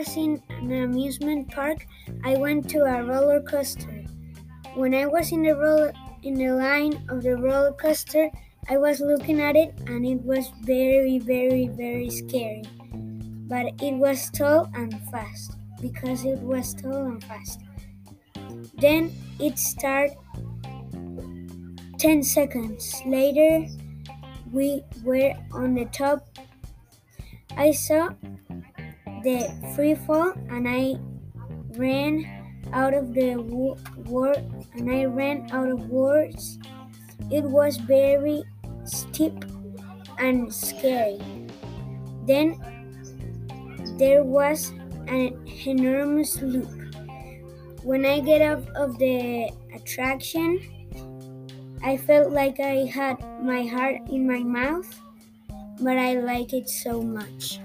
was in an amusement park, I went to a roller coaster. When I was in the roller in the line of the roller coaster, I was looking at it and it was very, very, very scary. But it was tall and fast because it was tall and fast. Then it started 10 seconds later. We were on the top. I saw the free fall and I ran out of the word and I ran out of words. It was very steep and scary. Then there was an enormous loop. When I get out of the attraction, I felt like I had my heart in my mouth, but I like it so much.